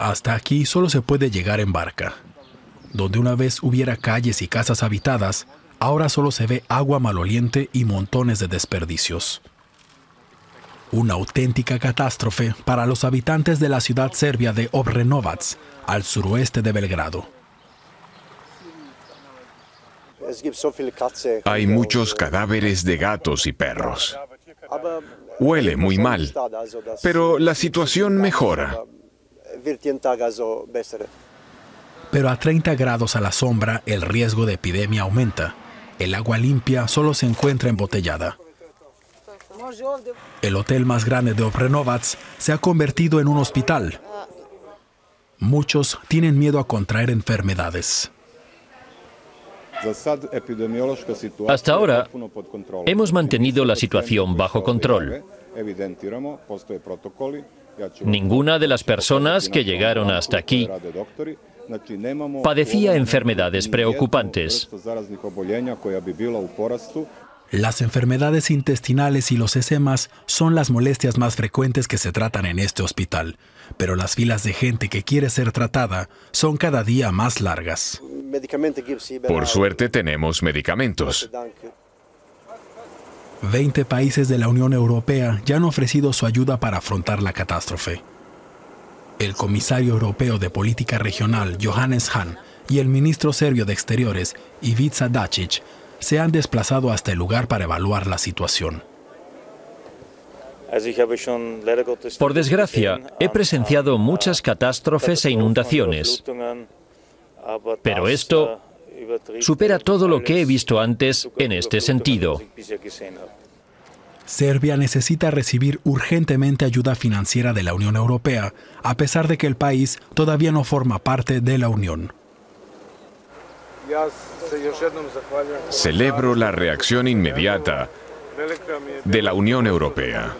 Hasta aquí solo se puede llegar en barca. Donde una vez hubiera calles y casas habitadas, ahora solo se ve agua maloliente y montones de desperdicios. Una auténtica catástrofe para los habitantes de la ciudad serbia de Obrenovac, al suroeste de Belgrado. Hay muchos cadáveres de gatos y perros. Huele muy mal, pero la situación mejora. Pero a 30 grados a la sombra el riesgo de epidemia aumenta. El agua limpia solo se encuentra embotellada. El hotel más grande de Obrenovac se ha convertido en un hospital. Muchos tienen miedo a contraer enfermedades. Hasta ahora hemos mantenido la situación bajo control. Ninguna de las personas que llegaron hasta aquí padecía enfermedades preocupantes. Las enfermedades intestinales y los esemas son las molestias más frecuentes que se tratan en este hospital, pero las filas de gente que quiere ser tratada son cada día más largas. Por suerte tenemos medicamentos. 20 países de la Unión Europea ya han ofrecido su ayuda para afrontar la catástrofe. El comisario europeo de política regional, Johannes Hahn, y el ministro serbio de Exteriores, Ivica Dacic, se han desplazado hasta el lugar para evaluar la situación. Por desgracia, he presenciado muchas catástrofes e inundaciones, pero esto supera todo lo que he visto antes en este sentido. Serbia necesita recibir urgentemente ayuda financiera de la Unión Europea, a pesar de que el país todavía no forma parte de la Unión. Celebro la reacción inmediata de la Unión Europea.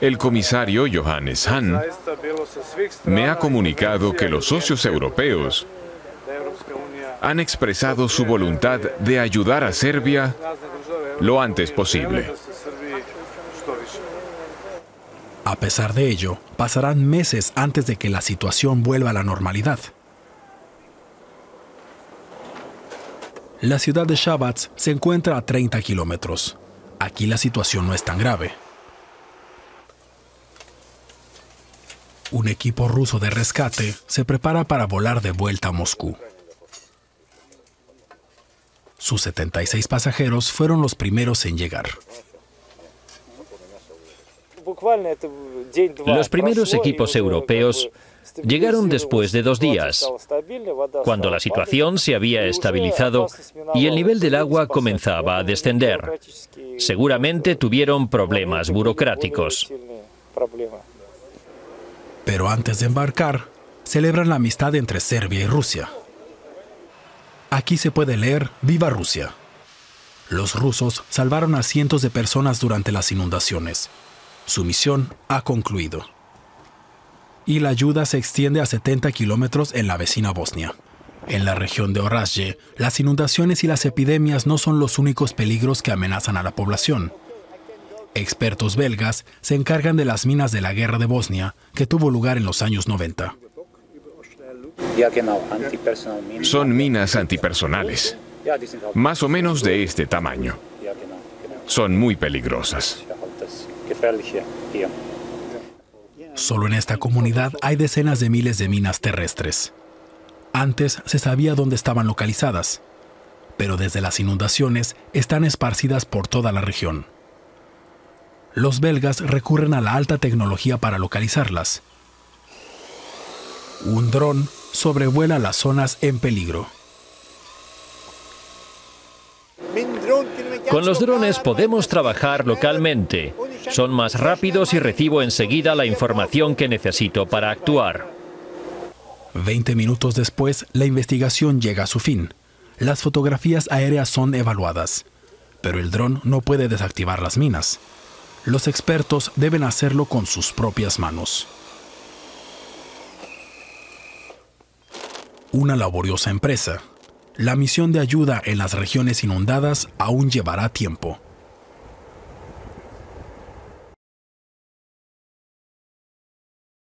El comisario Johannes Hahn me ha comunicado que los socios europeos han expresado su voluntad de ayudar a Serbia lo antes posible. A pesar de ello, pasarán meses antes de que la situación vuelva a la normalidad. La ciudad de Shabats se encuentra a 30 kilómetros. Aquí la situación no es tan grave. Un equipo ruso de rescate se prepara para volar de vuelta a Moscú. Sus 76 pasajeros fueron los primeros en llegar. Los primeros equipos europeos llegaron después de dos días, cuando la situación se había estabilizado y el nivel del agua comenzaba a descender. Seguramente tuvieron problemas burocráticos. Pero antes de embarcar, celebran la amistad entre Serbia y Rusia. Aquí se puede leer Viva Rusia. Los rusos salvaron a cientos de personas durante las inundaciones. Su misión ha concluido. Y la ayuda se extiende a 70 kilómetros en la vecina Bosnia. En la región de Orasje, las inundaciones y las epidemias no son los únicos peligros que amenazan a la población. Expertos belgas se encargan de las minas de la guerra de Bosnia, que tuvo lugar en los años 90. Son minas antipersonales, más o menos de este tamaño. Son muy peligrosas. Solo en esta comunidad hay decenas de miles de minas terrestres. Antes se sabía dónde estaban localizadas, pero desde las inundaciones están esparcidas por toda la región. Los belgas recurren a la alta tecnología para localizarlas. Un dron sobrevuela las zonas en peligro. Con los drones podemos trabajar localmente. Son más rápidos y recibo enseguida la información que necesito para actuar. Veinte minutos después, la investigación llega a su fin. Las fotografías aéreas son evaluadas, pero el dron no puede desactivar las minas. Los expertos deben hacerlo con sus propias manos. Una laboriosa empresa. La misión de ayuda en las regiones inundadas aún llevará tiempo.